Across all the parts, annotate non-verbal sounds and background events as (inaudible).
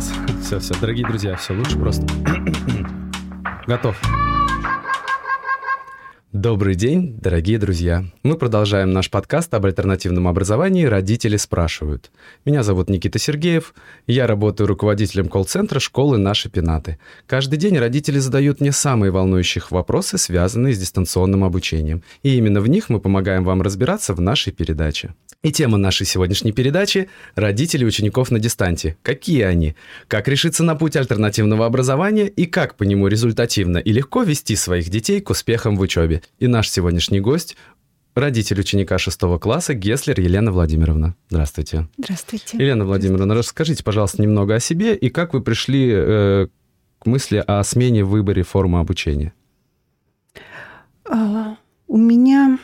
Сейчас, все, все, дорогие друзья, все лучше просто. (clears throat) Готов. Добрый день, дорогие друзья. Мы продолжаем наш подкаст об альтернативном образовании «Родители спрашивают». Меня зовут Никита Сергеев. Я работаю руководителем колл-центра школы «Наши пенаты». Каждый день родители задают мне самые волнующие вопросы, связанные с дистанционным обучением. И именно в них мы помогаем вам разбираться в нашей передаче. И тема нашей сегодняшней передачи – родители учеников на дистанте. Какие они? Как решиться на путь альтернативного образования и как по нему результативно и легко вести своих детей к успехам в учебе. И наш сегодняшний гость – родитель ученика шестого класса Геслер Елена Владимировна. Здравствуйте. Здравствуйте. Елена Владимировна, расскажите, пожалуйста, немного о себе и как вы пришли э, к мысли о смене в выборе формы обучения. А, у меня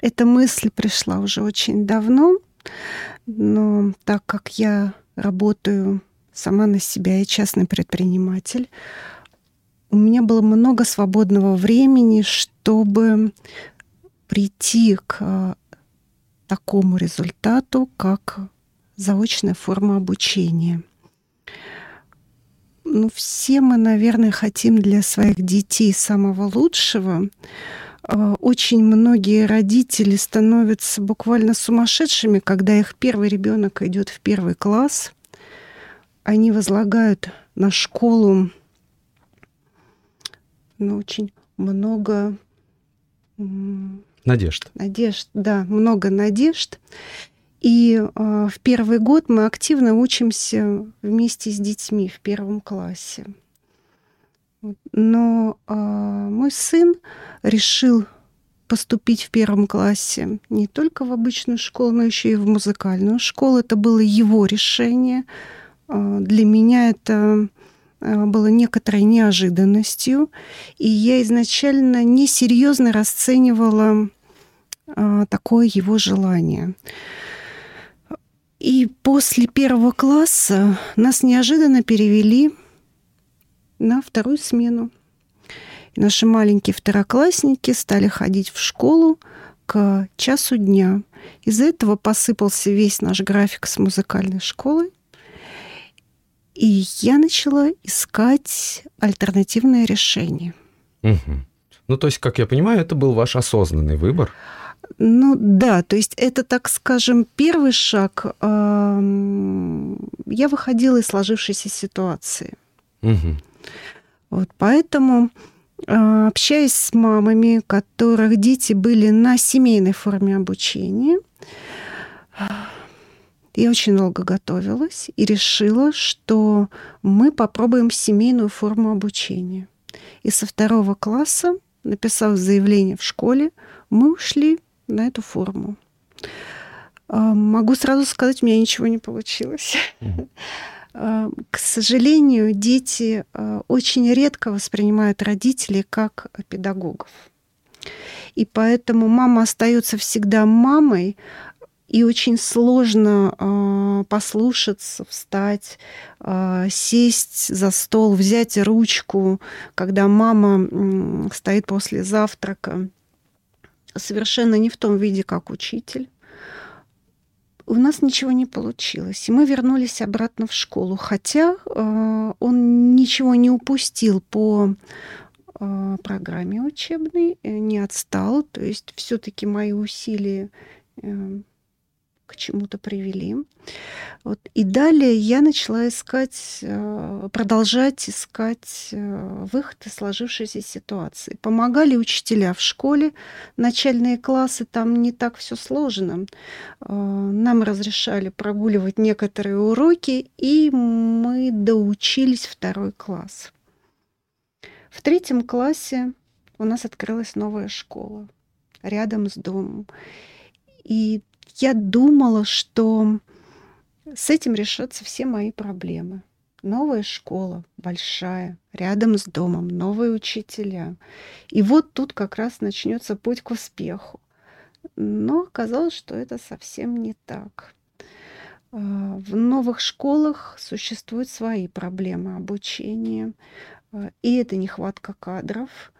эта мысль пришла уже очень давно, но так как я работаю сама на себя и частный предприниматель, у меня было много свободного времени, чтобы прийти к такому результату, как заочная форма обучения. Ну, все мы, наверное, хотим для своих детей самого лучшего, а, очень многие родители становятся буквально сумасшедшими, когда их первый ребенок идет в первый класс. Они возлагают на школу ну, очень много надежд. Надежд, да, много надежд. И э, в первый год мы активно учимся вместе с детьми в первом классе. Но э, мой сын решил поступить в первом классе не только в обычную школу, но еще и в музыкальную школу. Это было его решение. Э, для меня это было некоторой неожиданностью, и я изначально несерьезно расценивала э, такое его желание. И после первого класса нас неожиданно перевели на вторую смену. Наши маленькие второклассники стали ходить в школу к часу дня. Из-за этого посыпался весь наш график с музыкальной школы. И я начала искать альтернативное решение. Угу. Ну, то есть, как я понимаю, это был ваш осознанный выбор. Ну да, то есть это, так скажем, первый шаг. Я выходила из сложившейся ситуации. Угу. Вот поэтому, а, общаясь с мамами, которых дети были на семейной форме обучения, я очень долго готовилась и решила, что мы попробуем семейную форму обучения. И со второго класса, написав заявление в школе, мы ушли на эту форму. А, могу сразу сказать, у меня ничего не получилось. Э, (laughs) к сожалению, дети э, очень редко воспринимают родителей как педагогов. И поэтому мама остается всегда мамой, и очень сложно э, послушаться, встать, э, сесть за стол, взять ручку, когда мама э, стоит после завтрака, совершенно не в том виде, как учитель у нас ничего не получилось. И мы вернулись обратно в школу. Хотя э, он ничего не упустил по программе учебной, э, не отстал. То есть все-таки мои усилия э, к чему-то привели. Вот. И далее я начала искать, э, продолжать искать э, выход из сложившейся ситуации. Помогали учителя в школе, начальные классы, там не так все сложно. Э, нам разрешали прогуливать некоторые уроки, и мы доучились второй класс. В третьем классе у нас открылась новая школа рядом с домом. И я думала, что с этим решатся все мои проблемы. Новая школа, большая, рядом с домом, новые учителя. И вот тут как раз начнется путь к успеху. Но оказалось, что это совсем не так. А, в новых школах существуют свои проблемы обучения, а, и это нехватка кадров.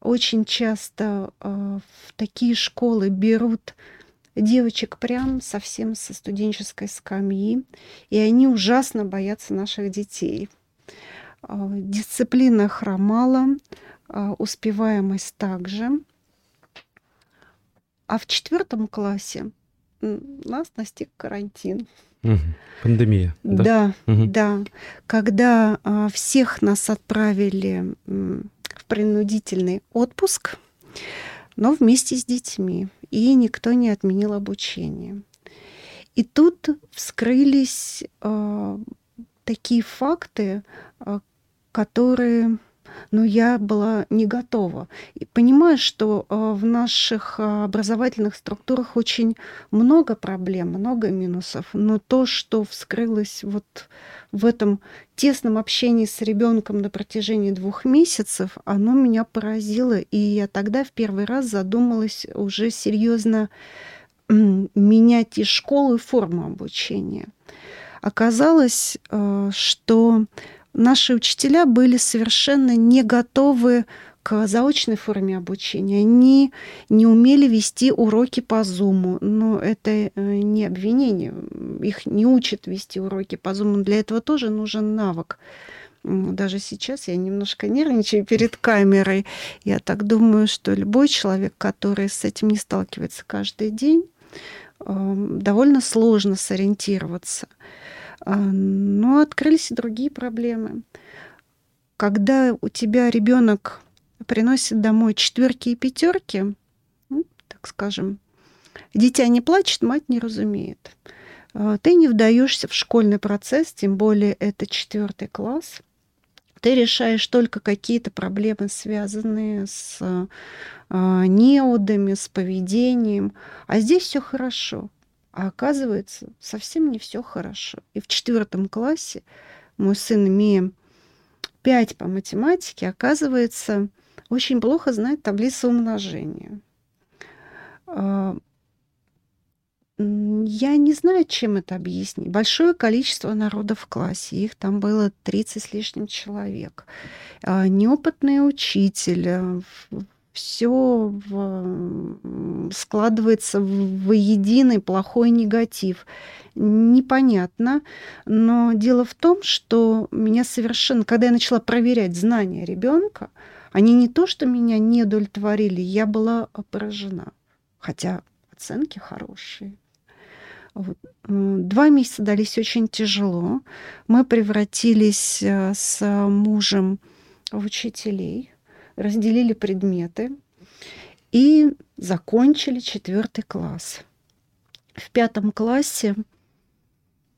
Очень часто а, в такие школы берут девочек прям совсем со студенческой скамьи, и они ужасно боятся наших детей. А, дисциплина хромала, а, успеваемость также. А в четвертом классе нас настиг карантин. Угу. Пандемия. Да, да. Угу. да. Когда а, всех нас отправили в принудительный отпуск, но вместе с детьми, и никто не отменил обучение. И тут вскрылись э, такие факты, э, которые но я была не готова. И понимаю, что э, в наших э, образовательных структурах очень много проблем, много минусов, но то, что вскрылось вот в этом тесном общении с ребенком на протяжении двух месяцев, оно меня поразило, и я тогда в первый раз задумалась уже серьезно менять и школу, и форму обучения. Оказалось, э, что наши учителя были совершенно не готовы к заочной форме обучения. Они не умели вести уроки по Zoom. Но это э, не обвинение. Их не учат вести уроки по Zoom. Для этого тоже нужен навык. Даже сейчас я немножко нервничаю перед камерой. Я так думаю, что любой человек, который с этим не сталкивается каждый день, эм, довольно сложно сориентироваться. А, но открылись и другие проблемы. Когда у тебя ребенок приносит домой четверки и пятерки, ну, так скажем, дитя не плачет, мать не разумеет. А, ты не вдаешься в школьный процесс, тем более это четвертый класс. Ты решаешь только какие-то проблемы, связанные с а, неудами, с поведением. А здесь все хорошо. А оказывается, совсем не все хорошо. И в четвертом классе мой сын, имея пять по математике, оказывается, очень плохо знает таблицу умножения. А, я не знаю, чем это объяснить. Большое количество народа в классе. Их там было 30 с лишним человек. А, неопытный учитель, все складывается в единый плохой негатив. Непонятно, но дело в том, что меня совершенно, когда я начала проверять знания ребенка, они не то, что меня не удовлетворили, я была поражена. Хотя оценки хорошие. Вот. Два месяца дались очень тяжело. Мы превратились э, с мужем в учителей разделили предметы и закончили четвертый класс. В пятом классе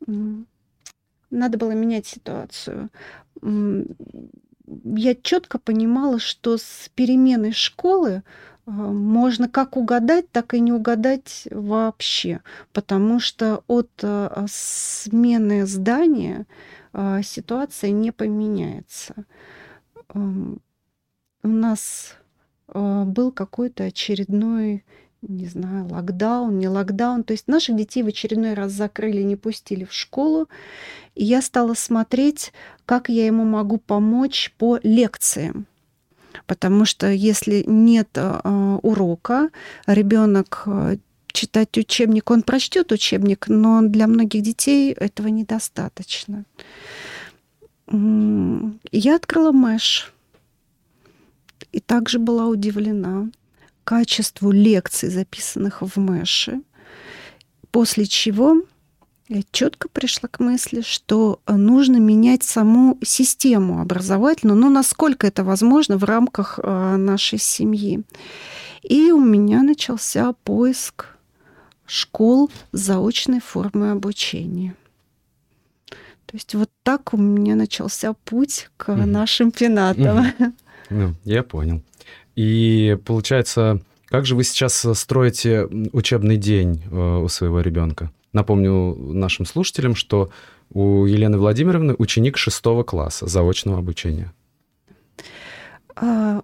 надо было менять ситуацию. Я четко понимала, что с переменой школы а, можно как угадать, так и не угадать вообще, потому что от а, смены здания а, ситуация не поменяется у нас э, был какой-то очередной, не знаю, локдаун, не локдаун. То есть наших детей в очередной раз закрыли, не пустили в школу. И я стала смотреть, как я ему могу помочь по лекциям. Потому что если нет э, урока, ребенок э, читать учебник, он прочтет учебник, но для многих детей этого недостаточно. Я открыла Мэш и также была удивлена качеству лекций, записанных в Мэше, после чего я четко пришла к мысли, что нужно менять саму систему образовательную, ну, насколько это возможно в рамках э, нашей семьи. И у меня начался поиск школ заочной формы обучения. То есть вот так у меня начался путь к mm нашим пенатам. mm Ну, я понял. И получается, как же вы сейчас строите учебный день э, у своего ребенка? Напомню нашим слушателям, что у Елены Владимировны ученик шестого класса заочного обучения. А,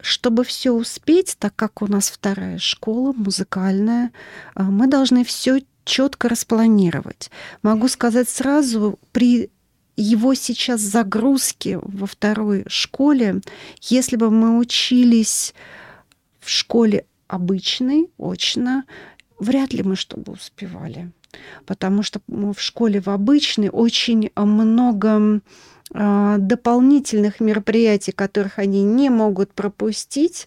чтобы все успеть, так как у нас вторая школа музыкальная, а, мы должны все четко распланировать. Могу сказать сразу, при его сейчас загрузки во второй школе, если бы мы учились в школе обычной, очно, вряд ли мы чтобы успевали, потому что в школе в обычной очень много а, дополнительных мероприятий, которых они не могут пропустить,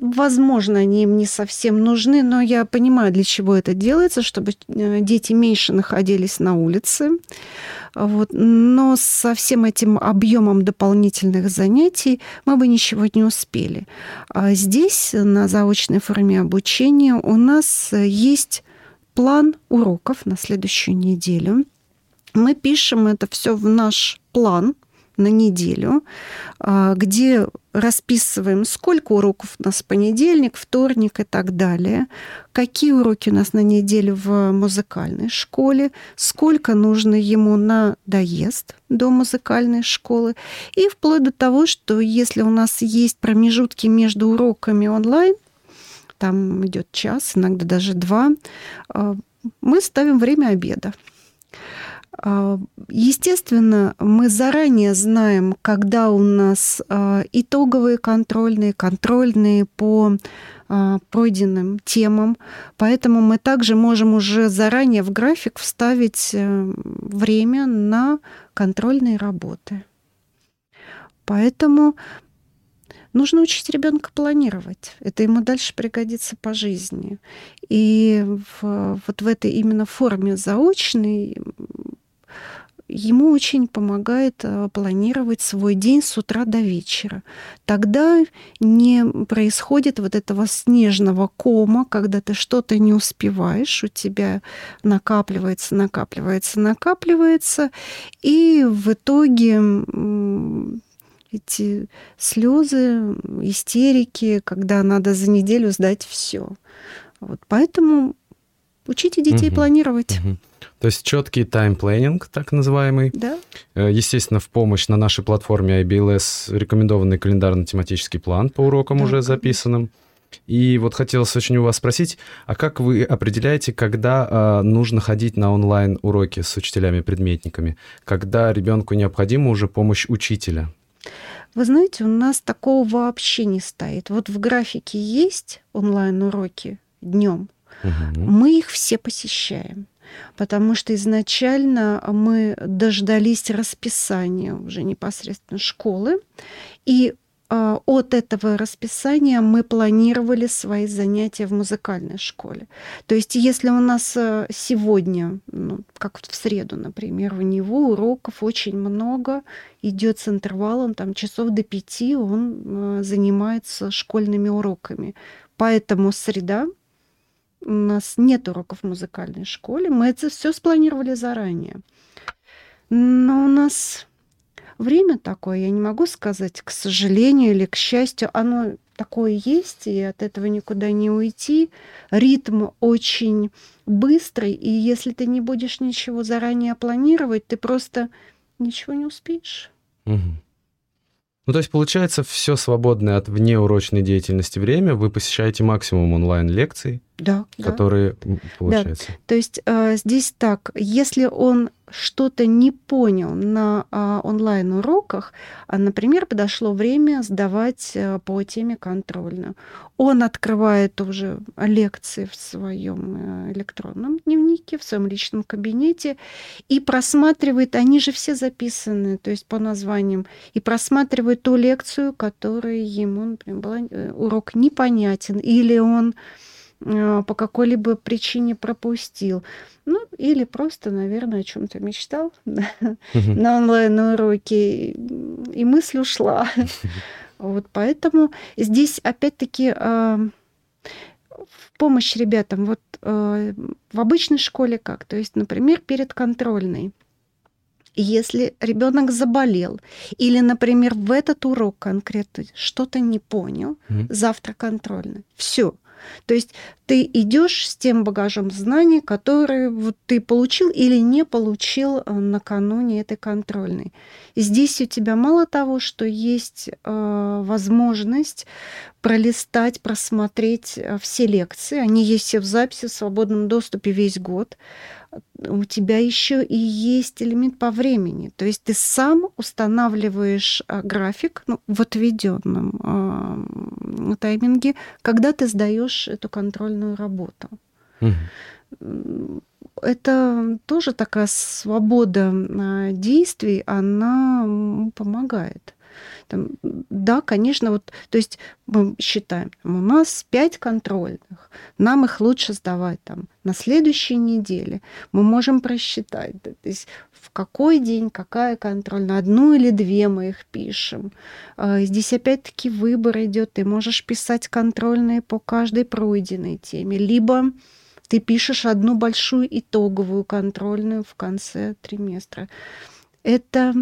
Возможно, они им не совсем нужны, но я понимаю, для чего это делается, чтобы э, дети меньше находились на улице. Вот. Но со всем этим объемом дополнительных занятий мы бы ничего не успели. А здесь, на заочной форме обучения, у нас есть план уроков на следующую неделю. Мы пишем это все в наш план – на неделю, а, где расписываем, сколько уроков у нас в понедельник, вторник и так далее, какие уроки у нас на неделю в музыкальной школе, сколько нужно ему на доезд до музыкальной школы, и вплоть до того, что если у нас есть промежутки между уроками онлайн, там идет час, иногда даже два, а, мы ставим время обеда. А, естественно, мы заранее знаем, когда у нас а, итоговые контрольные, контрольные по а, пройденным темам, поэтому мы также можем уже заранее в график вставить э, время на контрольные работы. Поэтому нужно учить ребенка планировать. Это ему дальше пригодится по жизни. И в, вот в этой именно форме заочной ему очень помогает э, планировать свой день с утра до вечера. Тогда не происходит вот этого снежного кома, когда ты что-то не успеваешь, у тебя накапливается, накапливается, накапливается, и в итоге эти слезы, истерики, когда надо за неделю сдать все. Вот поэтому учите детей угу, планировать. Угу. То есть четкий тайм-планинг, так называемый. Да. Э, естественно, в помощь на нашей платформе IBLS рекомендованный календарно-тематический план по урокам да, уже записанным. И вот хотелось очень у вас спросить, а как вы определяете, когда э, нужно ходить на онлайн-уроки с учителями-предметниками? Когда ребенку необходима уже помощь учителя? Вы знаете, у нас такого вообще не стоит. Вот в графике есть онлайн-уроки днем, угу. мы их все посещаем потому что изначально мы дождались расписания уже непосредственно школы, и а, от этого расписания мы планировали свои занятия в музыкальной школе. То есть, если у нас э, сегодня, ну, как в среду, например, у него уроков очень много, идет с интервалом там, часов до пяти, он э, занимается школьными уроками. Поэтому среда у нас нет уроков в музыкальной школе. Мы это все спланировали заранее. Но у нас время такое, я не могу сказать, к сожалению или к счастью, оно такое есть, и от этого никуда не уйти. Ритм очень быстрый, и если ты не будешь ничего заранее планировать, ты просто ничего не успеешь. Угу. Ну, то есть, получается, все свободное от внеурочной деятельности время вы посещаете максимум онлайн-лекций, да, которые да. получается. Да. То есть э, здесь так, если он что-то не понял на э, онлайн-уроках, а, например, подошло время сдавать э, по теме контрольную, он открывает уже лекции в своем э, электронном дневнике, в своем личном кабинете и просматривает, они же все записаны, то есть по названиям, и просматривает ту лекцию, которая ему, например, была, э, урок непонятен, или он по какой-либо причине пропустил. Ну, или просто, наверное, о чем-то мечтал на онлайн-уроке, и мысль ушла. (laughs) Вот поэтому здесь опять-таки э, в помощь ребятам. Вот э, в обычной школе как? То есть, например, перед контрольной. Если ребенок заболел или, например, в этот урок конкретно что-то не понял, mm-hmm. завтра контрольный. Все. То есть ты идешь с тем багажем знаний, которые вот ты получил или не получил э, накануне этой контрольной. Здесь у тебя мало того, что есть э, возможность пролистать, просмотреть э, все лекции, они есть все в записи в свободном доступе весь год у тебя еще и есть элемент по времени. То есть ты сам устанавливаешь а, график ну, в отведенном э, тайминге, когда ты сдаешь эту контрольную работу. Угу. Это тоже такая свобода а, действий, она помогает. Там, да, конечно, вот, то есть мы считаем, у нас пять контрольных, нам их лучше сдавать там на следующей неделе. Мы можем просчитать, да, то есть в какой день, какая контроль, на одну или две мы их пишем. А, здесь опять-таки выбор идет, ты можешь писать контрольные по каждой пройденной теме, либо ты пишешь одну большую итоговую контрольную в конце триместра. Это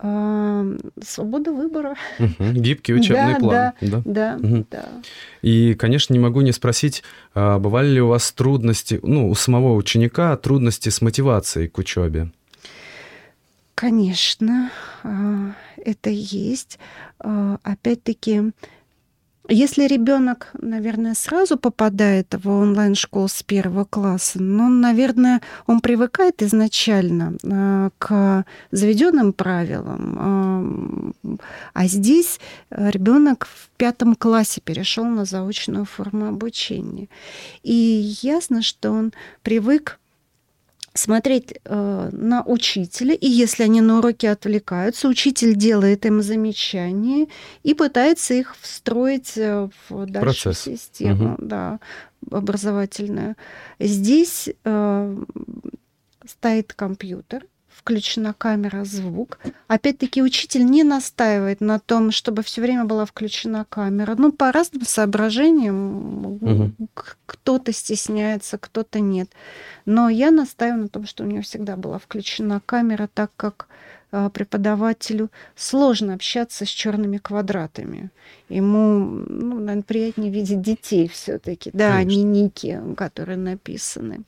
свобода выбора. Угу. Гибкий учебный да, план. Да, да, да, угу. да. И, конечно, не могу не спросить, а, бывали ли у вас трудности, ну, у самого ученика трудности с мотивацией к учебе? Конечно, а, это есть. Опять-таки, если ребенок, наверное, сразу попадает в онлайн-школу с первого класса, ну, наверное, он привыкает изначально э, к заведенным правилам. Э, а здесь ребенок в пятом классе перешел на заочную форму обучения. И ясно, что он привык смотреть э, на учителя, и если они на уроке отвлекаются, учитель делает им замечания и пытается их встроить э, в дальшую Процесс. систему угу. да, образовательную. Здесь э, стоит компьютер, включена камера, звук. Опять-таки учитель не настаивает на том, чтобы все время была включена камера. Ну, по разным соображениям. Угу. Кто-то стесняется, кто-то нет. Но я настаиваю на том, что у него всегда была включена камера, так как а, преподавателю сложно общаться с черными квадратами. Ему, ну, наверное, приятнее видеть детей все-таки, да, а не ники, которые написаны.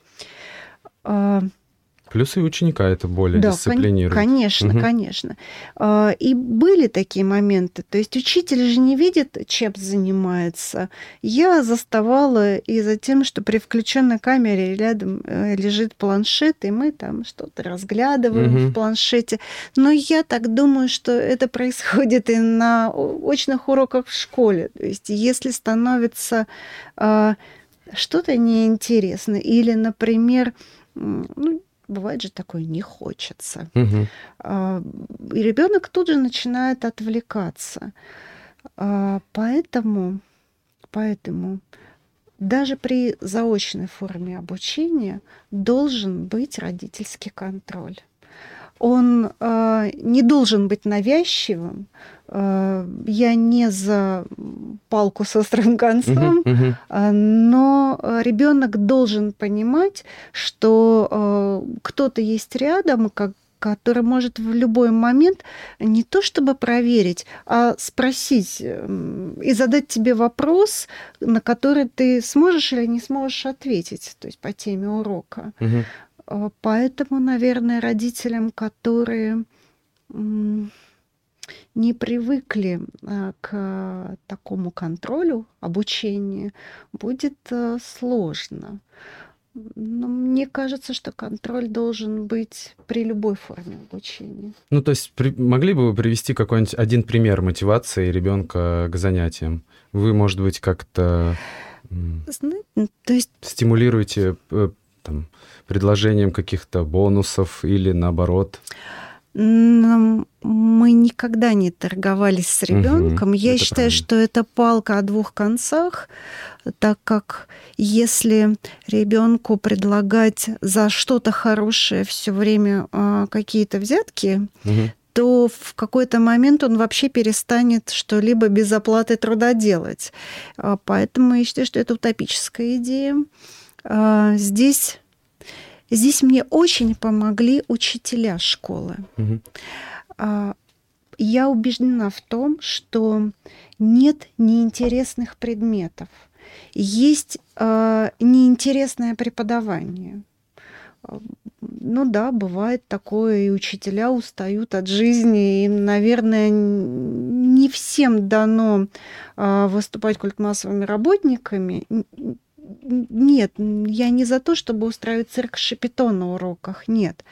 Плюс и ученика это более да, дисциплинирует. Конечно, угу. конечно. А, и были такие моменты. То есть учитель же не видит, чем занимается. Я заставала и за тем, что при включенной камере рядом э, лежит планшет, и мы там что-то разглядываем угу. в планшете. Но я так думаю, что это происходит и на очных уроках в школе. То есть если становится а, что-то неинтересно, или, например, ну, бывает же такое, не хочется. Угу. И ребенок тут же начинает отвлекаться. А, поэтому, поэтому даже при заочной форме обучения должен быть родительский контроль он э, не должен быть навязчивым. Э, я не за палку со острым концом, uh-huh, uh-huh. но ребенок должен понимать, что э, кто-то есть рядом, как который может в любой момент не то чтобы проверить, а спросить и задать тебе вопрос, на который ты сможешь или не сможешь ответить, то есть по теме урока. Угу. Поэтому, наверное, родителям, которые не привыкли а, к такому контролю обучения, будет а, сложно. Но мне кажется, что контроль должен быть при любой форме обучения. Ну, то есть при, могли бы вы привести какой-нибудь один пример мотивации ребенка к занятиям? Вы, может быть, как-то то есть... стимулируете э, там, предложением каких-то бонусов или наоборот? Мы никогда не торговались с ребенком. Угу, Я считаю, правильно. что это палка о двух концах, так как если ребенку предлагать за что-то хорошее все время а, какие-то взятки, угу то в какой-то момент он вообще перестанет что-либо без оплаты труда делать. А, поэтому я считаю, что это утопическая идея. А, здесь Здесь мне очень помогли учителя школы. Угу. Я убеждена в том, что нет неинтересных предметов. Есть э, неинтересное преподавание. Ну да, бывает такое, и учителя устают от жизни, и, наверное, не всем дано выступать культмассовыми работниками, нет, я не за то, чтобы устраивать цирк шапито на уроках, нет.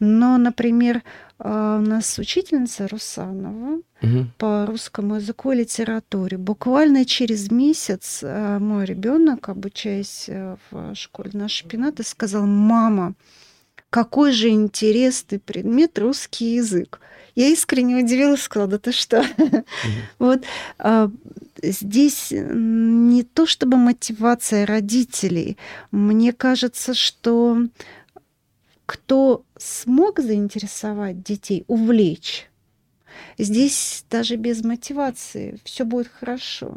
Но, например, а, у нас учительница Русанова угу. по русскому языку и литературе. Буквально через месяц а, мой ребенок, обучаясь э, в школе нашей пенаты, сказал, мама, какой же интересный предмет русский язык. Я искренне удивилась, сказала, да ты что? (laughs) Вот а, здесь не то чтобы мотивация родителей. Мне кажется, что кто смог заинтересовать детей, увлечь, Здесь даже без мотивации все будет хорошо.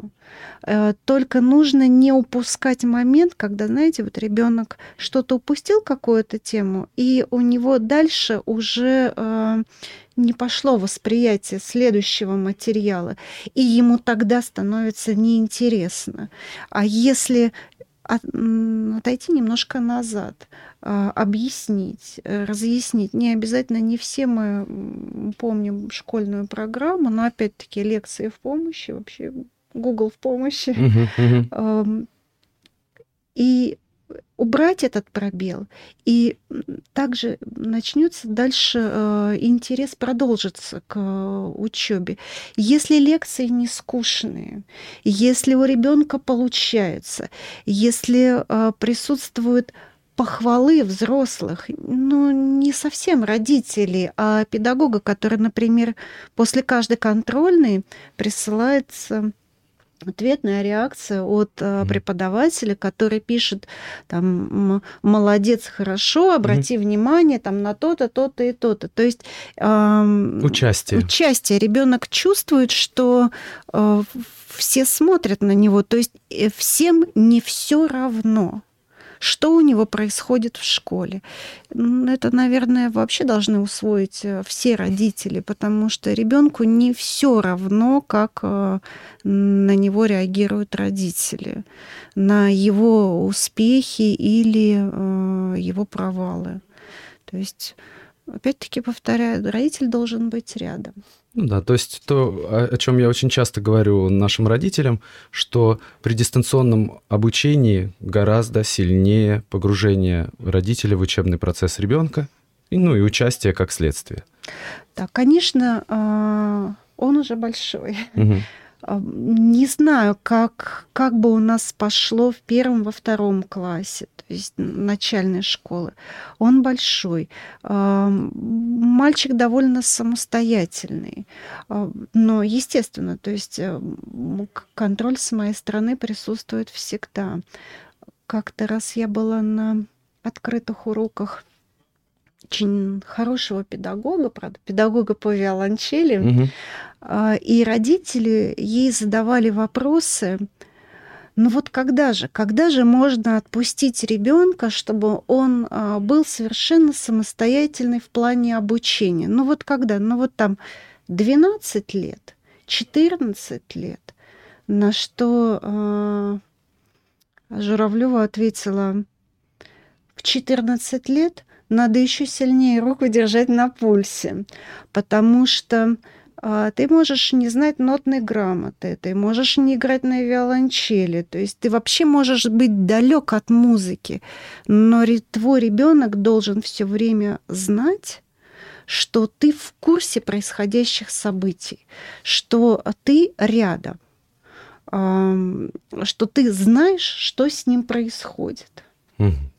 Э, только нужно не упускать момент, когда, знаете, вот ребенок что-то упустил, какую-то тему, и у него дальше уже э, не пошло восприятие следующего материала, и ему тогда становится неинтересно. А если отойти немножко назад, а, объяснить, э, разъяснить. Не обязательно, не все мы помним школьную программу, но опять-таки лекции в помощи, вообще Google в помощи. Uh-huh, uh-huh. И убрать этот пробел, и также начнется дальше э, интерес продолжится к э, учебе. Если лекции не скучные, если у ребенка получается, если э, присутствует похвалы взрослых, ну, не совсем родителей, а педагога, который, например, после каждой контрольной присылается ответная реакция от mm-hmm. преподавателя, который пишет там молодец, хорошо, обрати mm-hmm. внимание там на то-то, то-то и то-то. То есть эм, участие. Участие. Ребенок чувствует, что э, все смотрят на него. То есть э, всем не все равно что у него происходит в школе. Это, наверное, вообще должны усвоить э, все родители, потому что ребенку не все равно, как э, на него реагируют родители, на его успехи или э, его провалы. То есть, опять-таки повторяю, родитель должен быть рядом. Ну да, то есть то, о чем я очень часто говорю нашим родителям, что при дистанционном обучении гораздо сильнее погружение родителя в учебный процесс ребенка, ну и участие как следствие. Да, конечно, а, он уже большой. Угу. Не знаю, как, как бы у нас пошло в первом, во втором классе, то есть начальной школы. Он большой. Мальчик довольно самостоятельный. Но, естественно, то есть э, контроль с моей стороны присутствует всегда. Как-то раз я была на открытых уроках очень хорошего педагога, правда, педагога по виолончели, угу. и родители ей задавали вопросы, ну вот когда же, когда же можно отпустить ребенка, чтобы он а, был совершенно самостоятельный в плане обучения? Ну вот когда? Ну вот там 12 лет, 14 лет. На что э, Журавлева ответила, в 14 лет надо еще сильнее руку держать на пульсе, потому что а, ты можешь не знать нотной грамоты, ты можешь не играть на виолончели, то есть ты вообще можешь быть далек от музыки, но твой ребенок должен все время знать, что ты в курсе происходящих событий, что ты рядом, что ты знаешь, что с ним происходит. Mm-hmm.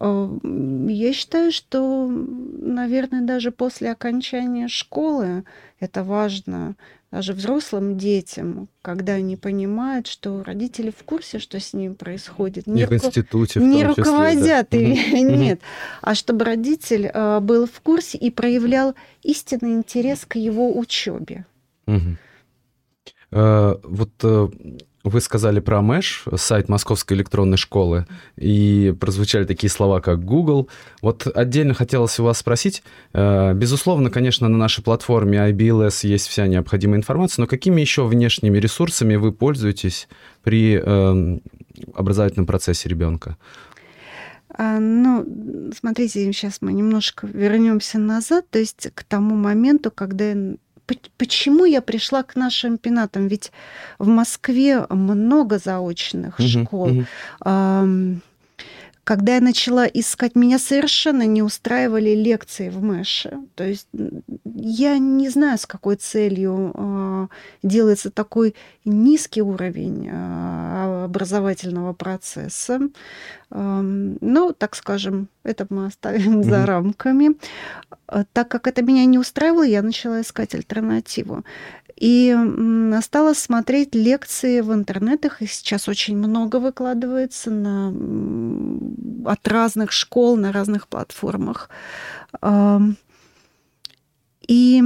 Я считаю, что, наверное, даже после окончания школы это важно даже взрослым детям, когда они понимают, что родители в курсе, что с ним происходит. Не, не в институте, в Не числе, руководят, да. (laughs) нет. А чтобы родитель э, был в курсе и проявлял истинный интерес к его учебе. Э, вот э, вы сказали про Мэш, сайт Московской электронной школы, и прозвучали такие слова, как Google. Вот отдельно хотелось у вас спросить, э, безусловно, конечно, на нашей платформе IBLS есть вся необходимая информация, но какими еще внешними ресурсами вы пользуетесь при эм, образовательном процессе ребенка? А, ну, смотрите, сейчас мы немножко вернемся назад, то есть к тому моменту, когда почему я пришла к нашим пенатам? Ведь в Москве много заочных угу, школ. Угу. Когда я начала искать, меня совершенно не устраивали лекции в Мэше. То есть я не знаю, с какой целью э, делается такой низкий уровень э, образовательного процесса. Э, ну, так скажем, это мы оставим mm-hmm. за рамками. Так как это меня не устраивало, я начала искать альтернативу. И стала смотреть лекции в интернетах, их сейчас очень много выкладывается на, от разных школ на разных платформах. И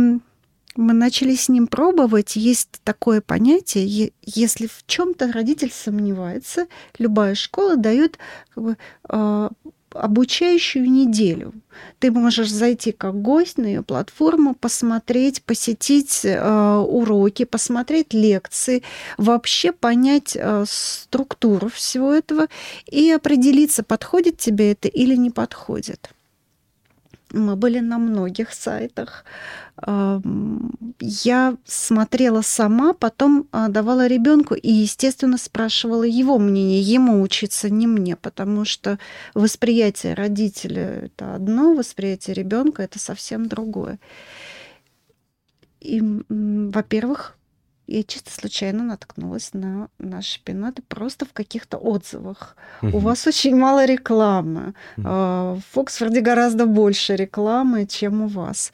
мы начали с ним пробовать. Есть такое понятие, если в чем-то родитель сомневается, любая школа дает как бы, а, обучающую неделю. Ты можешь зайти как гость на ее платформу, посмотреть, посетить э, уроки, посмотреть лекции, вообще понять э, структуру всего этого и определиться, подходит тебе это или не подходит. Мы были на многих сайтах. Я смотрела сама, потом а, давала ребенку и, естественно, спрашивала его мнение. Ему учиться не мне, потому что восприятие родителя это одно, восприятие ребенка это совсем другое. И, во-первых, я чисто случайно наткнулась на наши пенаты просто в каких-то отзывах. Угу. У вас очень мало рекламы. Угу. В Оксфорде гораздо больше рекламы, чем у вас.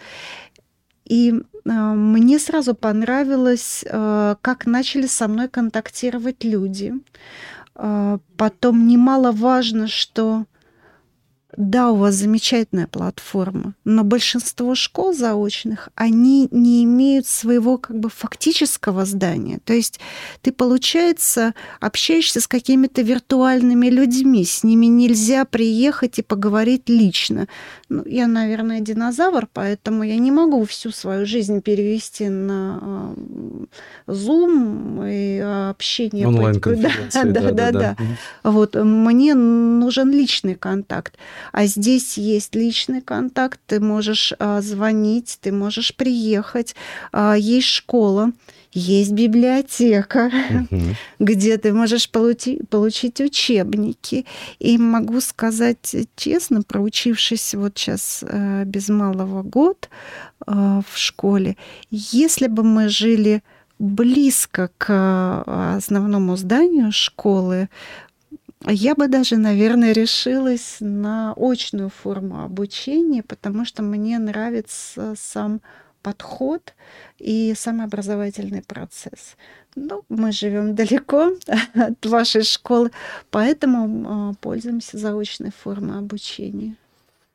И а, мне сразу понравилось, а, как начали со мной контактировать люди. Потом немаловажно, что да, у вас замечательная платформа, но большинство школ заочных, они не имеют своего как бы фактического здания. То есть ты, получается, общаешься с какими-то виртуальными людьми, с ними нельзя приехать и поговорить лично. Ну, я, наверное, динозавр, поэтому я не могу всю свою жизнь перевести на а, Zoom и общение. Онлайн-конференции. (laughs) Да, да, да, да, да. Вот, мне нужен личный контакт. А здесь есть личный контакт, ты можешь а, звонить, ты можешь приехать, а, есть школа, есть библиотека, угу. (laughs) где ты можешь получить, получить учебники. И могу сказать честно, проучившись вот сейчас э, без малого год э, в школе, если бы мы жили близко к э, основному зданию школы, я бы даже, наверное, решилась на очную форму обучения, потому что мне нравится сам подход и сам образовательный процесс. Ну, мы живем (laughs) далеко от вашей школы, поэтому а, пользуемся заочной формой обучения.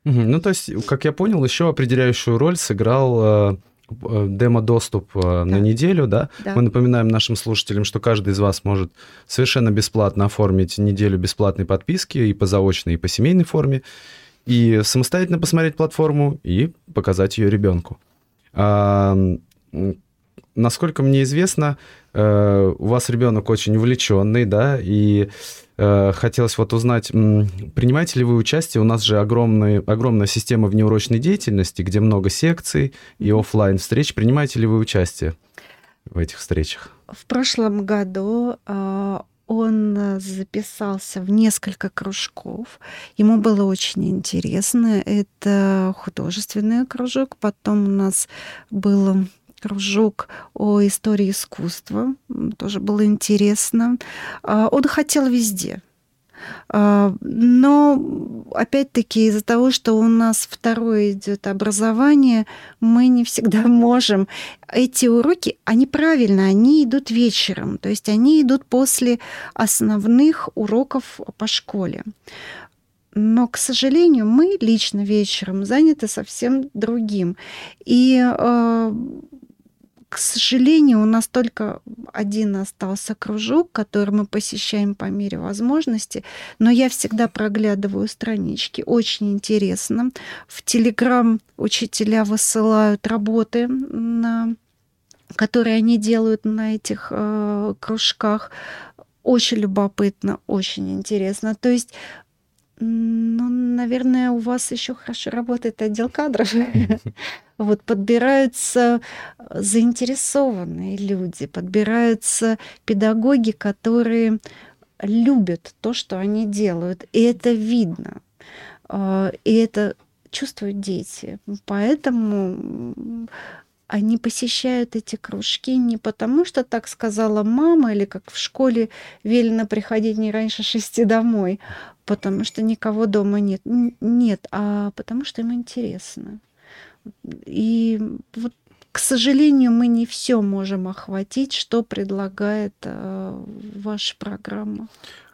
Ну, то есть, как я понял, еще определяющую роль сыграл Э, демо-доступ э, да. на неделю, да? да? Мы напоминаем нашим слушателям, что каждый из вас может совершенно бесплатно оформить неделю бесплатной подписки и по заочной, и по семейной форме, и самостоятельно посмотреть платформу и показать ее ребенку. А, насколько мне известно, э, у вас ребенок очень увлеченный, да, и Э, хотелось вот узнать, принимаете ли вы участие? У нас же огромная, огромная система внеурочной деятельности, где много секций и офлайн встреч. Принимаете ли вы участие в этих встречах? В прошлом году э, он записался в несколько кружков. Ему было очень интересно. Это художественный кружок. Потом у нас было кружок о истории искусства. Тоже было интересно. А, он хотел везде. А, но, опять-таки, из-за того, что у нас второе идет образование, мы не всегда (laughs) можем. Эти уроки, они правильно, они идут вечером, то есть они идут после основных уроков по школе. Но, к сожалению, мы лично вечером заняты совсем другим. И э, к сожалению, у нас только один остался кружок, который мы посещаем по мере возможности, но я всегда проглядываю странички. Очень интересно. В Телеграм учителя высылают работы на которые они делают на этих э, кружках. Очень любопытно, очень интересно. То есть ну, наверное, у вас еще хорошо работает отдел кадров. (laughs) Вот подбираются э, заинтересованные люди, подбираются педагоги, которые любят то, что они делают. И это видно. А, и это чувствуют дети. Поэтому они посещают эти кружки не потому, что так сказала мама, или как в школе велено приходить не раньше шести домой, потому что никого дома нет. Нет, а потому что им интересно. И вот к сожалению, мы не все можем охватить, что предлагает э, ваша программа.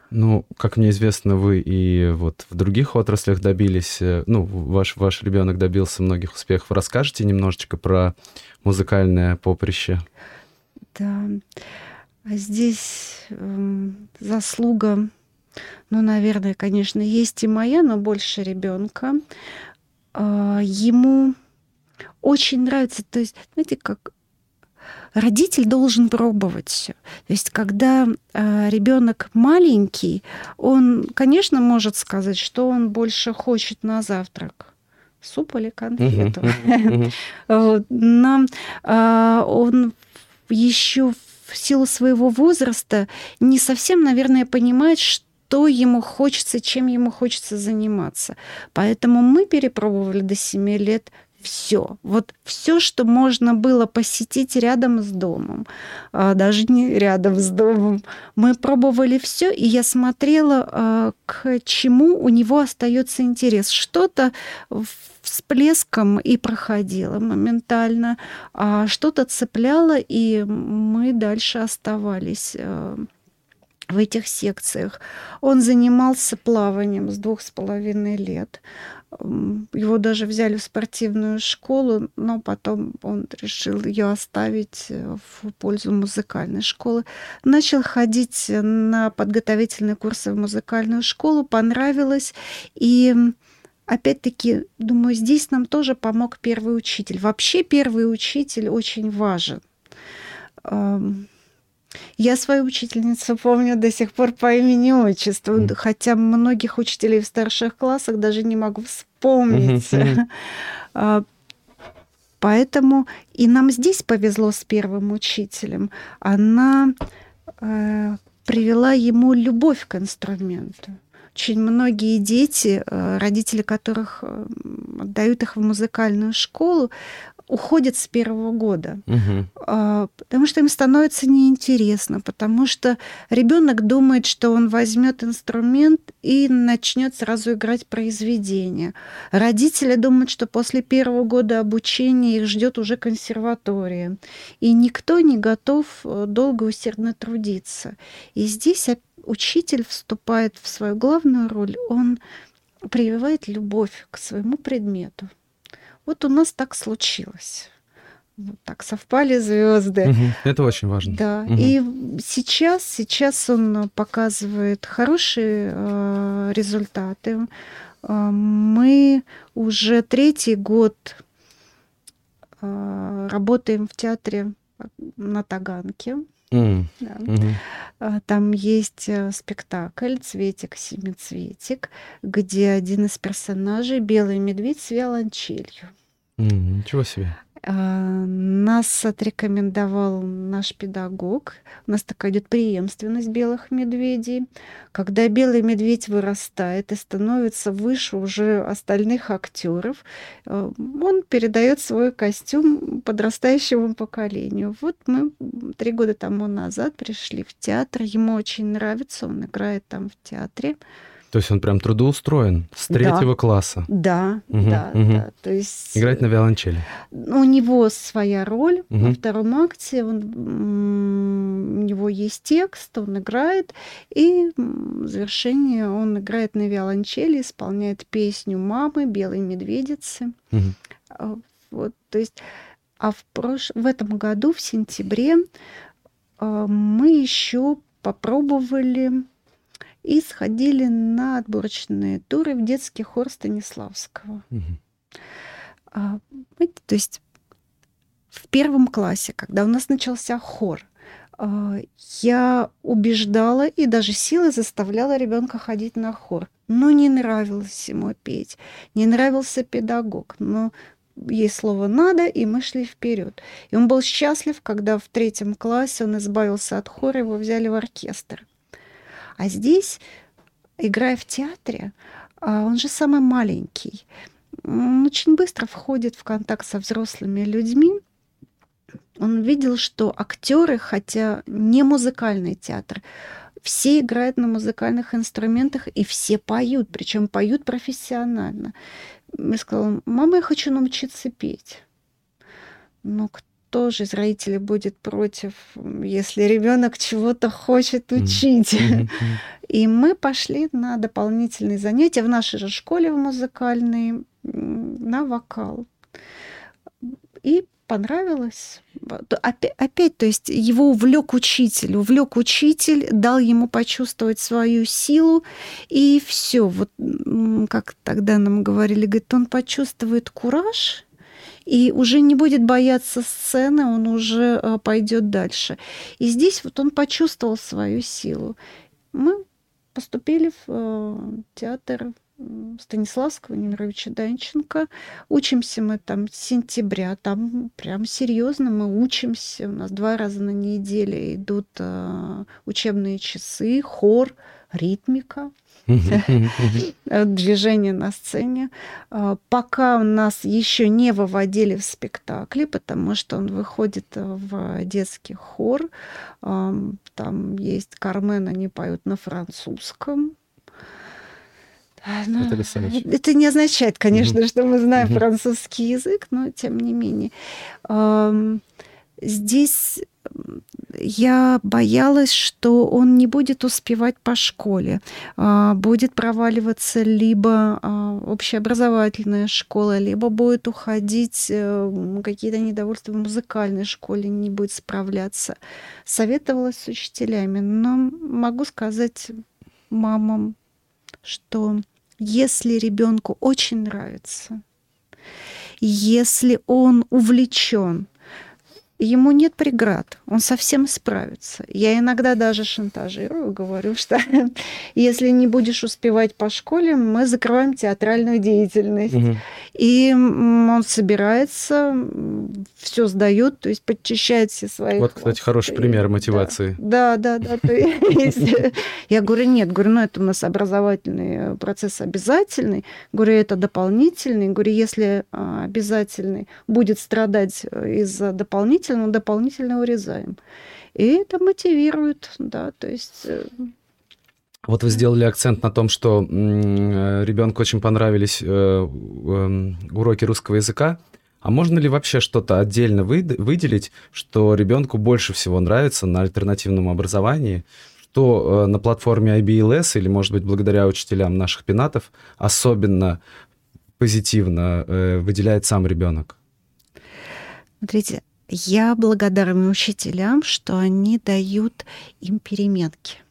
Ну, как мне известно, вы и вот в других отраслях добились, э, ну, ваш, ваш ребенок добился многих успехов. Расскажите немножечко про музыкальное поприще? Да, здесь э, заслуга, ну, наверное, конечно, есть и моя, но больше ребенка. Э, ему очень нравится, то есть, знаете, как родитель должен пробовать все. То есть, когда э, ребенок маленький, он, конечно, может сказать, что он больше хочет на завтрак суп или конфету. (laughs) Но а, он еще в силу своего возраста не совсем, наверное, понимает, что ему хочется, чем ему хочется заниматься. Поэтому мы перепробовали до 7 лет все. Вот все, что можно было посетить рядом с домом, а, даже не рядом с домом. Мы пробовали все, и я смотрела, а, к чему у него остается интерес. Что-то всплеском и проходило моментально, а что-то цепляло, и мы дальше оставались а, в этих секциях. Он занимался плаванием с двух с половиной лет. Его даже взяли в спортивную школу, но потом он решил ее оставить э, в пользу музыкальной школы. Начал ходить на подготовительные курсы в музыкальную школу, понравилось. И опять-таки, думаю, здесь нам тоже помог первый учитель. Вообще первый учитель очень важен. Я свою учительницу помню до сих пор по имени отчеству, mm. хотя многих учителей в старших классах даже не могу вспомнить. Mm-hmm. (laughs) Поэтому и нам здесь повезло с первым учителем. Она э, привела ему любовь к инструменту. Очень многие дети, э, родители которых э, отдают их в музыкальную школу, уходят с первого года, угу. потому что им становится неинтересно, потому что ребенок думает, что он возьмет инструмент и начнет сразу играть произведение. Родители думают, что после первого года обучения их ждет уже консерватория, и никто не готов э, долго усердно трудиться. И здесь учитель вступает в свою главную роль, он прививает любовь к своему предмету. Вот у нас так случилось. Вот так совпали звезды. Угу, это очень важно. Да. Угу. И сейчас, сейчас он показывает хорошие э, результаты. Э, мы уже третий год э, работаем в театре на Таганке. Mm. Да. Mm-hmm. Там есть э, спектакль «Цветик, семицветик», где один из персонажей — белый медведь с виолончелью. Mm, ничего себе. А, нас отрекомендовал наш педагог. У нас такая идет преемственность белых медведей. Когда белый медведь вырастает и становится выше уже остальных актеров, э, он передает свой костюм подрастающему поколению. Вот мы три года тому назад пришли в театр. Ему очень нравится, он играет там в театре. То есть он прям трудоустроен с третьего да. класса. Да, угу, да, угу. да. То есть играть на виолончели. У него своя роль угу. во втором акте. Он, у него есть текст, он играет, и в завершение он играет на виолончели, исполняет песню мамы Белой медведицы. Угу. Вот, то есть, а в прош... в этом году в сентябре а, мы еще попробовали и сходили на отборочные туры в детский хор Станиславского. Угу. А, то есть в первом классе, когда у нас начался хор, а, я убеждала и даже силой заставляла ребенка ходить на хор. Но не нравилось ему петь, не нравился педагог. Но есть слово «надо», и мы шли вперед. И он был счастлив, когда в третьем классе он избавился от хора, его взяли в оркестр. А здесь, играя в театре, а, он же самый маленький. Он очень быстро входит в контакт со взрослыми людьми. Он видел, что актеры, хотя не музыкальный театр, все играют на музыкальных инструментах и все поют, причем поют профессионально. Я сказала, мама, я хочу научиться петь. Но кто же из родителей будет против, если ребенок чего-то хочет учить? И мы пошли на дополнительные занятия в нашей же школе в музыкальной на вокал. И понравилось. Опять, опять, то есть его увлек учитель, увлек учитель, дал ему почувствовать свою силу, и все. Вот как тогда нам говорили, говорит, он почувствует кураж, и уже не будет бояться сцены, он уже э, пойдет дальше. И здесь вот он почувствовал свою силу. Мы поступили в э, театр Станиславского Немировича Данченко. Учимся мы там с сентября, там прям серьезно мы учимся. У нас два раза на неделю идут э, учебные часы, хор, ритмика. Движение на сцене. А, пока нас еще не выводили в спектакли, потому что он выходит в детский хор. Там есть Кармен, они поют на французском. Ну, это не означает, конечно, угу. что мы знаем угу. французский язык, но тем не менее. Здесь я боялась, что он не будет успевать по школе, а, будет проваливаться либо а, общеобразовательная школа, либо будет уходить э, какие-то недовольства в музыкальной школе, не будет справляться. Советовалась с учителями, но могу сказать мамам, что если ребенку очень нравится, если он увлечен, ему нет преград, он совсем справится. Я иногда даже шантажирую, говорю, (laughs) что если не будешь успевать по школе, мы закрываем театральную деятельность. Угу. И он собирается, все сдает, то есть подчищает все свои. Вот, кстати, хороший пример мотивации. Да, да, да. я говорю, нет, говорю, ну это у нас образовательный процесс обязательный. Говорю, это дополнительный. Говорю, если а, обязательный будет страдать из-за дополнительного, дополнительно урезаем. И это мотивирует, да, то есть э, вот вы сделали акцент на том, что э, ребенку очень понравились э, эм, уроки русского языка. А можно ли вообще что-то отдельно выделить, что ребенку больше всего нравится на альтернативном образовании, что на платформе IBLS или, может быть, благодаря учителям наших пенатов особенно позитивно выделяет сам ребенок? Смотрите, я благодарна учителям, что они дают им переменки –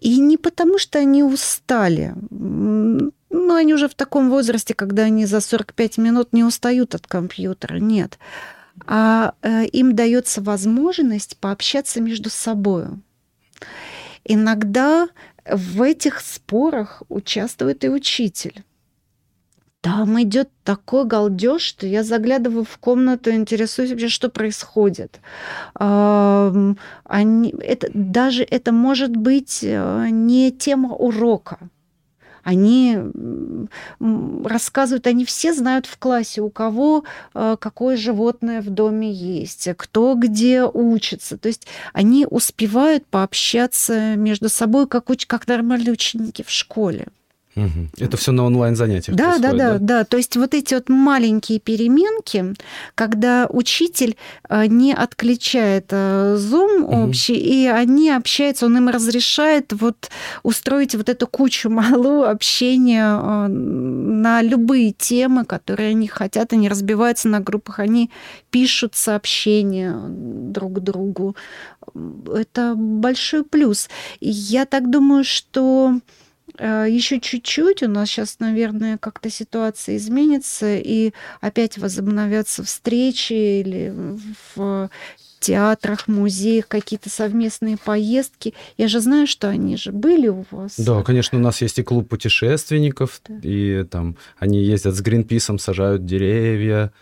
и не потому, что они устали. Ну, они уже в таком возрасте, когда они за 45 минут не устают от компьютера. Нет. А э, им дается возможность пообщаться между собой. Иногда в этих спорах участвует и учитель. Там идет такой галдеж, что я заглядываю в комнату, интересуюсь вообще, что происходит. Они, это, даже это может быть э, не тема урока. Они рассказывают, они все знают в классе, у кого э, какое животное в доме есть, кто где учится. То есть они успевают пообщаться между собой, как, как нормальные ученики в школе. Угу. Это все на онлайн занятиях. Да, да, да, да, да. То есть вот эти вот маленькие переменки, когда учитель э, не отключает э, Zoom угу. общий, и они общаются, он им разрешает вот устроить вот эту кучу малую общения э, на любые темы, которые они хотят, они разбиваются на группах, они пишут сообщения друг другу. Это большой плюс. Я так думаю, что еще чуть-чуть, у нас сейчас, наверное, как-то ситуация изменится, и опять возобновятся встречи или в театрах, музеях, какие-то совместные поездки. Я же знаю, что они же были у вас. Да, конечно, у нас есть и клуб путешественников, да. и там они ездят с Гринписом, сажают деревья.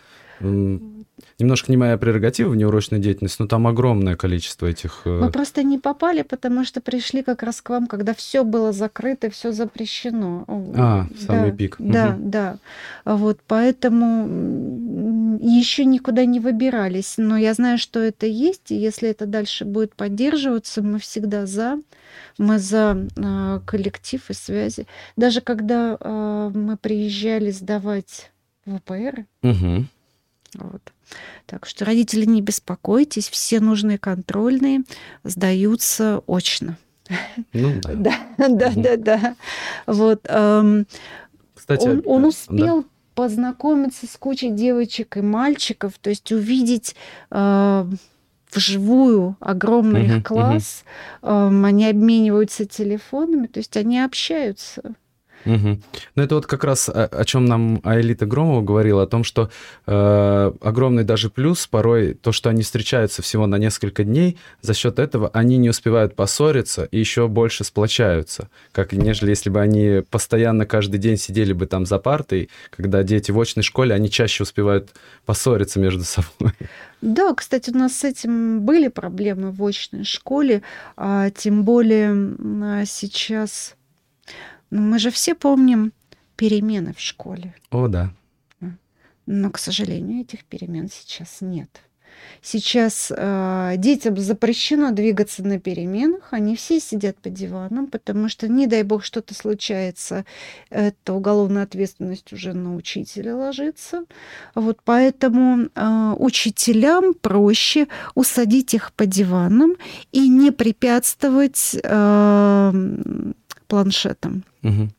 Немножко не моя прерогатива в неурочной деятельности, но там огромное количество этих... Э, Мы просто не попали, потому что пришли как раз к вам, когда все было закрыто, все запрещено. А, в самый да, пик. Да, угу. да. Вот поэтому еще никуда не выбирались. Но я знаю, что это есть, и если это дальше будет поддерживаться, мы всегда за. Мы за э, коллектив и связи. Даже когда э, мы приезжали сдавать ВПР, угу. Вот. Так что родители не беспокойтесь, все нужные контрольные сдаются очно. Ну (laughs) да. да, да, да, да. Вот. Эм, Кстати, он, он успел да. познакомиться с кучей девочек и мальчиков, то есть увидеть э, вживую огромный uh-huh, их класс, uh-huh. э, они обмениваются телефонами, то есть они общаются. Угу. Ну, это вот как раз о, о чем нам Аэлита Громова говорила, о том, что э, огромный даже плюс порой то, что они встречаются всего на несколько дней, за счет этого они не успевают поссориться и еще больше сплочаются, как нежели если бы они постоянно каждый день сидели бы там за партой, когда дети в очной школе, они чаще успевают поссориться между собой. Да, кстати, у нас с этим были проблемы в очной школе, а тем более а, сейчас мы же все помним перемены в школе. О, да. Но, к сожалению, этих перемен сейчас нет. Сейчас э, детям запрещено двигаться на переменах, они все сидят по диванам, потому что, не дай бог, что-то случается, это уголовная ответственность уже на учителя ложится. Вот поэтому э, учителям проще усадить их по диванам и не препятствовать э, планшетом. Угу.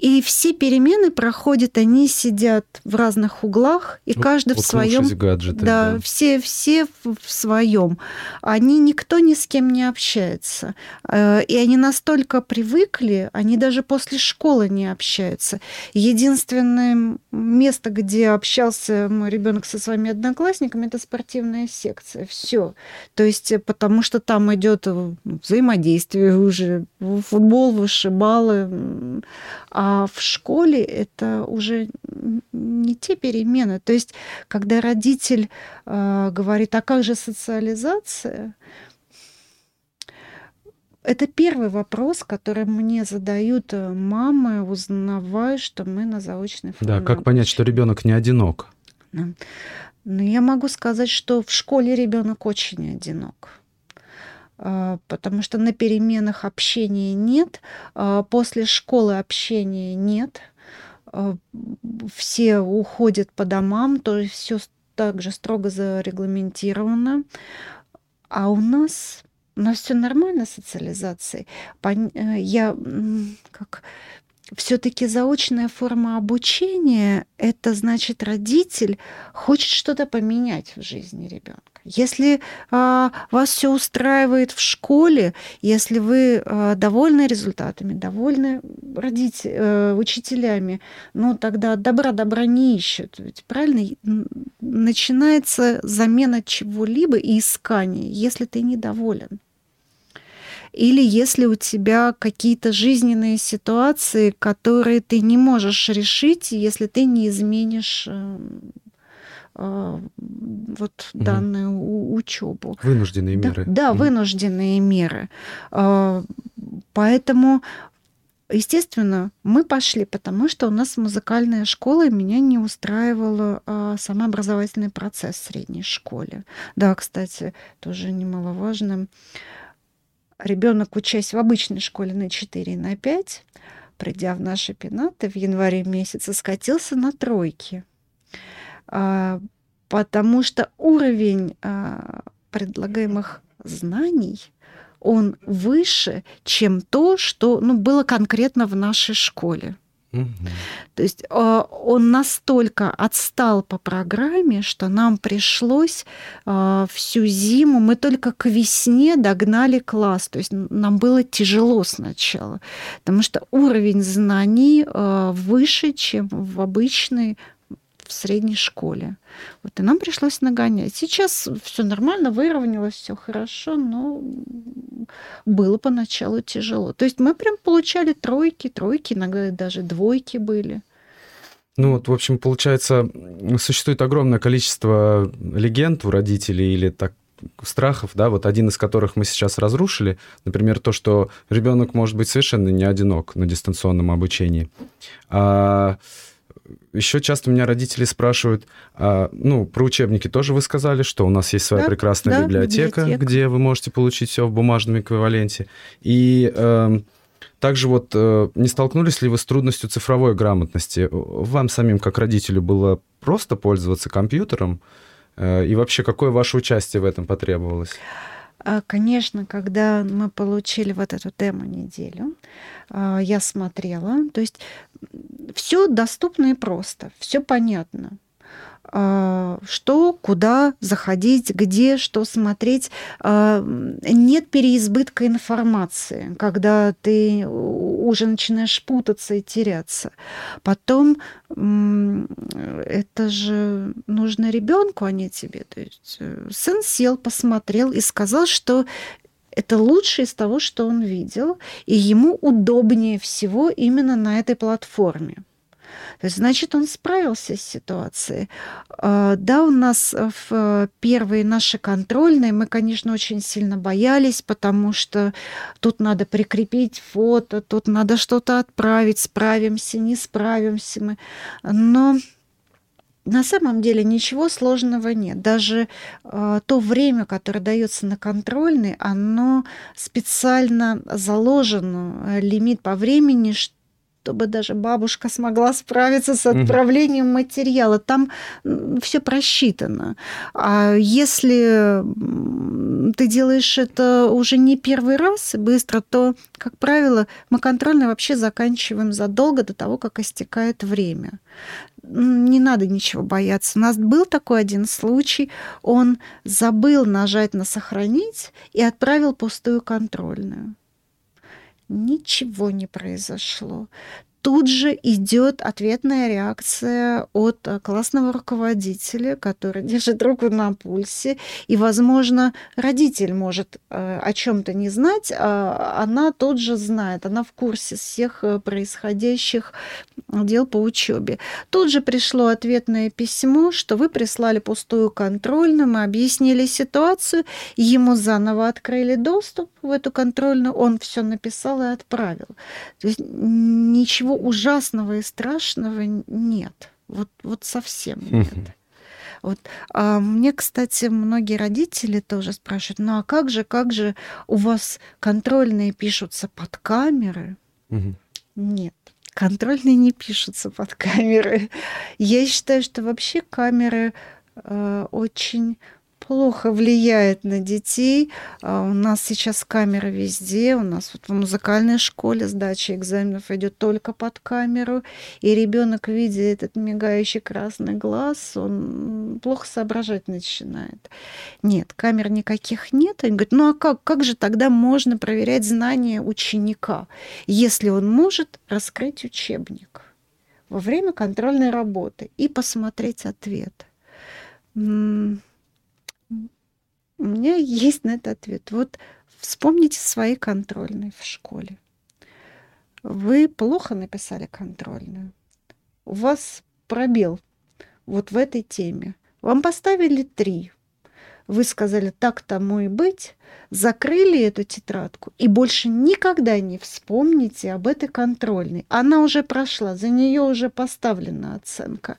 И все перемены проходят, они сидят в разных углах, и каждый в своем. Гаджеты, да, да, все, все в своем. Они никто ни с кем не общается. Э, и они настолько привыкли, они даже после школы не общаются. Единственное место, где общался мой ребенок со своими одноклассниками, это спортивная секция. Все. То есть, потому что там идет взаимодействие уже, футбол, вышибалы. А а в школе это уже не те перемены. То есть, когда родитель э, говорит, а как же социализация, это первый вопрос, который мне задают э, мамы, узнавая, что мы на заочной форме. Да, как понять, что ребенок не одинок? Но ну, я могу сказать, что в школе ребенок очень одинок. А, потому что на переменах общения нет, а, после школы общения нет, а, все уходят по домам, то есть все также строго зарегламентировано. А у нас у нас все нормально с социализацией. Э, я как все-таки заочная форма обучения – это значит родитель хочет что-то поменять в жизни ребенка. Если а, вас все устраивает в школе, если вы а, довольны результатами, довольны родить, а, учителями, ну тогда добра добра не ищут. Ведь правильно начинается замена чего-либо и искание, если ты недоволен или если у тебя какие-то жизненные ситуации, которые ты не можешь решить, если ты не изменишь э, э, вот угу. данную учебу. Вынужденные меры. Да, да угу. вынужденные меры. Э, поэтому Естественно, мы пошли, потому что у нас музыкальная школа, и меня не устраивал а, самообразовательный процесс в средней школе. Да, кстати, тоже немаловажно ребенок, учась в обычной школе на 4 и на 5, придя в наши пенаты в январе месяце, скатился на тройки. А, потому что уровень а, предлагаемых знаний он выше, чем то, что ну, было конкретно в нашей школе. То есть э, он настолько отстал по программе, что нам пришлось э, всю зиму, мы только к весне догнали класс. То есть нам было тяжело сначала, потому что уровень знаний э, выше, чем в обычной в средней школе. Вот, и нам пришлось нагонять. Сейчас все нормально, выровнялось, все хорошо, но было поначалу тяжело. То есть мы прям получали тройки, тройки, иногда даже двойки были. Ну вот, в общем, получается, существует огромное количество легенд у родителей или так страхов, да, вот один из которых мы сейчас разрушили, например, то, что ребенок может быть совершенно не одинок на дистанционном обучении. А еще часто меня родители спрашивают, а, ну, про учебники тоже вы сказали, что у нас есть своя да, прекрасная да, библиотека, библиотека, где вы можете получить все в бумажном эквиваленте. И э, также вот э, не столкнулись ли вы с трудностью цифровой грамотности? Вам самим, как родителю, было просто пользоваться компьютером? Э, и вообще, какое ваше участие в этом потребовалось? А, конечно, когда мы получили вот эту демо-неделю, а, я смотрела, то есть все доступно и просто, все понятно. А, что, куда заходить, где, что смотреть. А, нет переизбытка информации, когда ты уже начинаешь путаться и теряться. Потом это же нужно ребенку, а не тебе. То есть э, сын сел, посмотрел и сказал, что это лучшее из того, что он видел, и ему удобнее всего именно на этой платформе. То есть, значит, он справился с ситуацией. А, да, у нас в э, первые наши контрольные мы, конечно, очень сильно боялись, потому что тут надо прикрепить фото, тут надо что-то отправить, справимся, не справимся мы. Но на самом деле ничего сложного нет. Даже э, то время, которое дается на контрольный, оно специально заложено, э, лимит по времени, чтобы даже бабушка смогла справиться с отправлением угу. материала. Там все просчитано. А если ты делаешь это уже не первый раз и быстро, то, как правило, мы контрольно вообще заканчиваем задолго до того, как истекает время. Не надо ничего бояться. У нас был такой один случай. Он забыл нажать на «Сохранить» и отправил пустую контрольную ничего не произошло тут же идет ответная реакция от э, классного руководителя, который (laughs) держит руку на пульсе, и, возможно, родитель может э, о чем-то не знать, а она тут же знает, она в курсе всех э, происходящих дел по учебе. Тут же пришло ответное письмо, что вы прислали пустую контрольную, мы объяснили ситуацию, ему заново открыли доступ в эту контрольную, он все написал и отправил. То есть ничего ничего ужасного и страшного нет. Вот, вот совсем (laughs) нет. Вот. А мне, кстати, многие родители тоже спрашивают, ну а как же, как же у вас контрольные пишутся под камеры? Угу. Нет, контрольные не пишутся под камеры. Я считаю, что вообще камеры э, очень плохо влияет на детей. А у нас сейчас камеры везде. У нас вот в музыкальной школе сдача экзаменов идет только под камеру. И ребенок, видя этот мигающий красный глаз, он плохо соображать начинает. Нет, камер никаких нет. Они говорят, ну а как, как же тогда можно проверять знания ученика, если он может раскрыть учебник во время контрольной работы и посмотреть ответ? У меня есть на это ответ. Вот вспомните свои контрольные в школе. Вы плохо написали контрольную. У вас пробел вот в этой теме. Вам поставили три вы сказали так тому и быть, закрыли эту тетрадку и больше никогда не вспомните об этой контрольной. Она уже прошла, за нее уже поставлена оценка.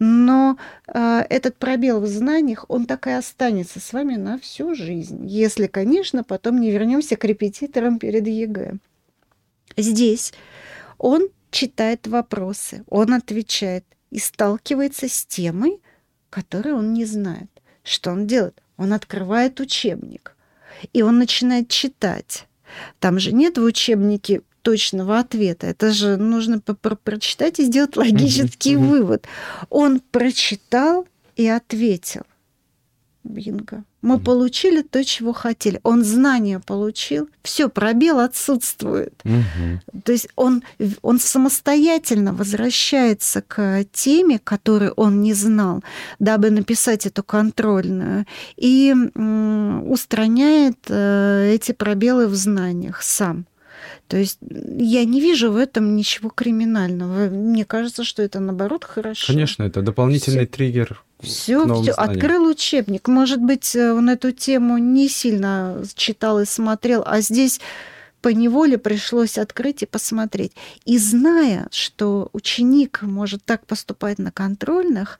Но э, этот пробел в знаниях, он так и останется с вами на всю жизнь, если, конечно, потом не вернемся к репетиторам перед ЕГЭ. Здесь он читает вопросы, он отвечает и сталкивается с темой, которую он не знает. Что он делает? Он открывает учебник, и он начинает читать. Там же нет в учебнике точного ответа. Это же нужно прочитать и сделать логический вывод. Он прочитал и ответил. Бинго. Мы получили то, чего хотели. Он знания получил. Все, пробел отсутствует. Угу. То есть он, он самостоятельно возвращается к теме, которую он не знал, дабы написать эту контрольную, и устраняет э, эти пробелы в знаниях сам. То есть я не вижу в этом ничего криминального. Мне кажется, что это наоборот хорошо. Конечно, это дополнительный все, триггер. Все, все. Открыл учебник. Может быть, э, он эту тему не сильно читал и смотрел, а здесь по неволе пришлось открыть и посмотреть. И зная, что ученик может так поступать на контрольных,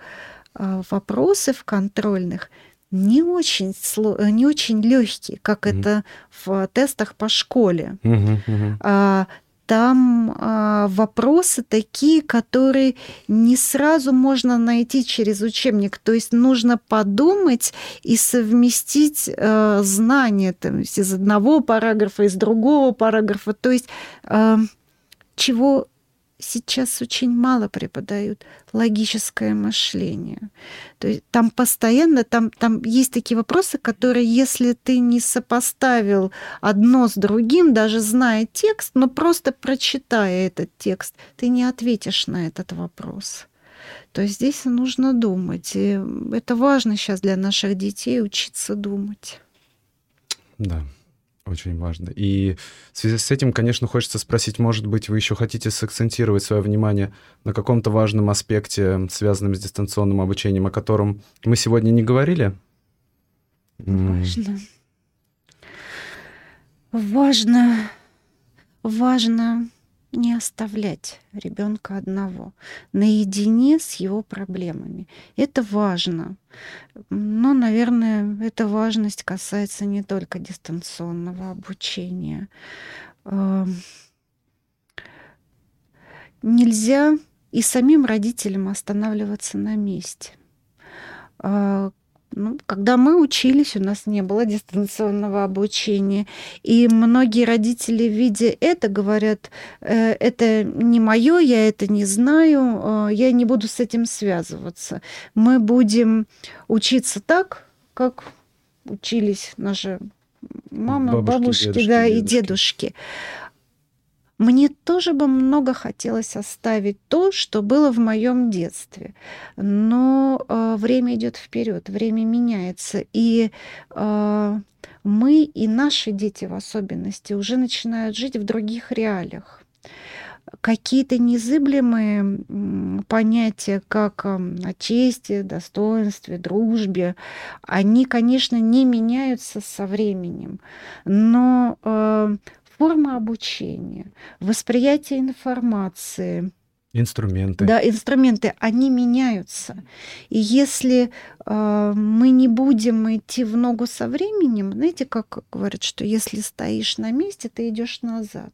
э, вопросы в контрольных не очень, э, не очень легкие, как mm-hmm. это в тестах по школе. Mm-hmm, mm-hmm. Там а, вопросы такие, которые не сразу можно найти через учебник. То есть нужно подумать и совместить а, знания там, из одного параграфа, из другого параграфа. То есть а, чего сейчас очень мало преподают логическое мышление. То есть там постоянно, там, там есть такие вопросы, которые, если ты не сопоставил одно с другим, даже зная текст, но просто прочитая этот текст, ты не ответишь на этот вопрос. То здесь нужно думать. И это важно сейчас для наших детей учиться думать. Да. Очень важно. И в связи с этим, конечно, хочется спросить, может быть, вы еще хотите сакцентировать свое внимание на каком-то важном аспекте, связанном с дистанционным обучением, о котором мы сегодня не говорили? Важно. Важно. Важно не оставлять ребенка одного, наедине с его проблемами. Это важно. Но, наверное, эта важность касается не только дистанционного обучения. Эм, нельзя и самим родителям останавливаться на месте. Ну, когда мы учились, у нас не было дистанционного обучения. И многие родители, видя это, говорят, э, это не мое, я это не знаю, э, я не буду с этим связываться. Мы будем учиться так, как учились наши мамы, бабушки, бабушки дедушки, да, дедушки. и дедушки. Мне тоже бы много хотелось оставить то, что было в моем детстве. Но э, время идет вперед, время меняется. И э, мы и наши дети в особенности уже начинают жить в других реалиях какие-то незыблемые понятия, как о чести, достоинстве, дружбе, они, конечно, не меняются со временем, но э, форма обучения, восприятие информации, Инструменты. Да, инструменты, они меняются. И если э, мы не будем идти в ногу со временем, знаете, как говорят, что если стоишь на месте, ты идешь назад.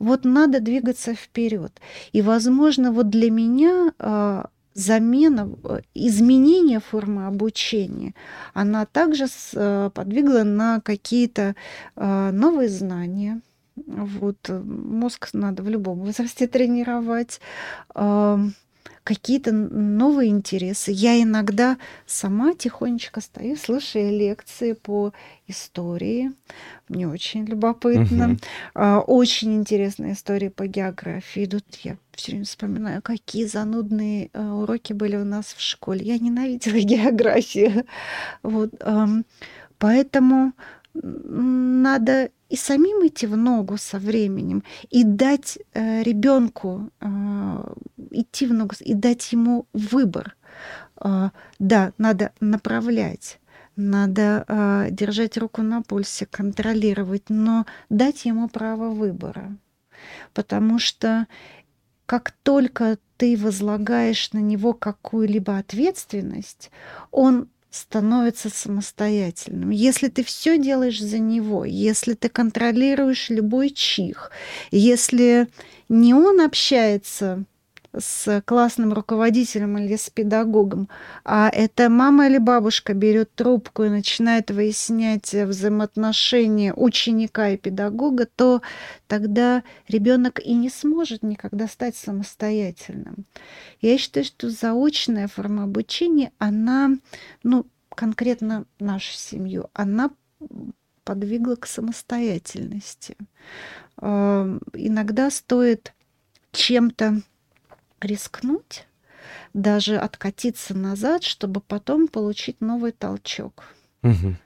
Вот надо двигаться вперед. И, возможно, вот для меня э, замена, э, изменение формы обучения, она также э, подвигла на какие-то э, новые знания, вот, мозг надо в любом возрасте (laughs) тренировать. Какие-то новые интересы. Я иногда сама тихонечко стою, слушаю лекции по истории. Мне очень любопытно. Угу. Очень интересные истории по географии идут. Я все время вспоминаю, какие занудные э, уроки были у нас в школе. Я ненавидела (laughs) географию. Вот, поэтому надо и самим идти в ногу со временем, и дать э, ребенку э, идти в ногу, и дать ему выбор. Э, да, надо направлять, надо э, держать руку на пульсе, контролировать, но дать ему право выбора. Потому что как только ты возлагаешь на него какую-либо ответственность, он становится самостоятельным. Если ты все делаешь за него, если ты контролируешь любой чих, если не он общается с классным руководителем или с педагогом, а это мама или бабушка берет трубку и начинает выяснять взаимоотношения ученика и педагога, то тогда ребенок и не сможет никогда стать самостоятельным. Я считаю, что заочная форма обучения, она, ну, конкретно нашу семью, она подвигла к самостоятельности. Э, иногда стоит чем-то рискнуть, даже откатиться назад, чтобы потом получить новый толчок. Угу.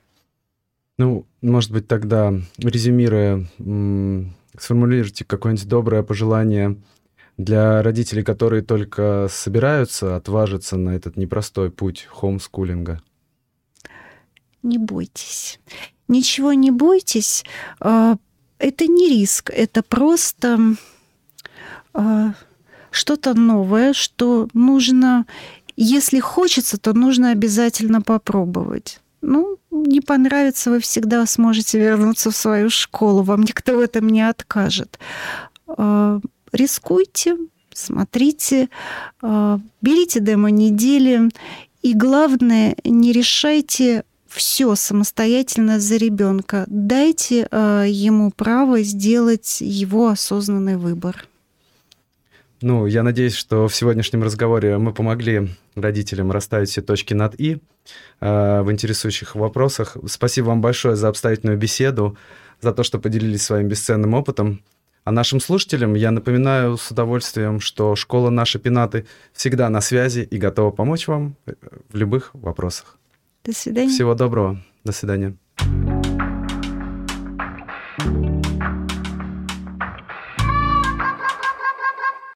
Ну, может быть, тогда, резюмируя, сформулируйте какое-нибудь доброе пожелание для родителей, которые только собираются отважиться на этот непростой путь хомскулинга. Не бойтесь. Ничего не бойтесь. А, это не риск, это просто а, что-то новое, что нужно, если хочется, то нужно обязательно попробовать. Ну, не понравится, вы всегда сможете вернуться в свою школу, вам никто в этом не откажет. А, рискуйте, смотрите, а, берите демо недели, и главное, не решайте все самостоятельно за ребенка. Дайте ему право сделать его осознанный выбор. Ну, я надеюсь, что в сегодняшнем разговоре мы помогли родителям расставить все точки над «и» э, в интересующих вопросах. Спасибо вам большое за обстоятельную беседу, за то, что поделились своим бесценным опытом. А нашим слушателям я напоминаю с удовольствием, что школа «Наши пенаты» всегда на связи и готова помочь вам в любых вопросах. До свидания. Всего доброго. До свидания.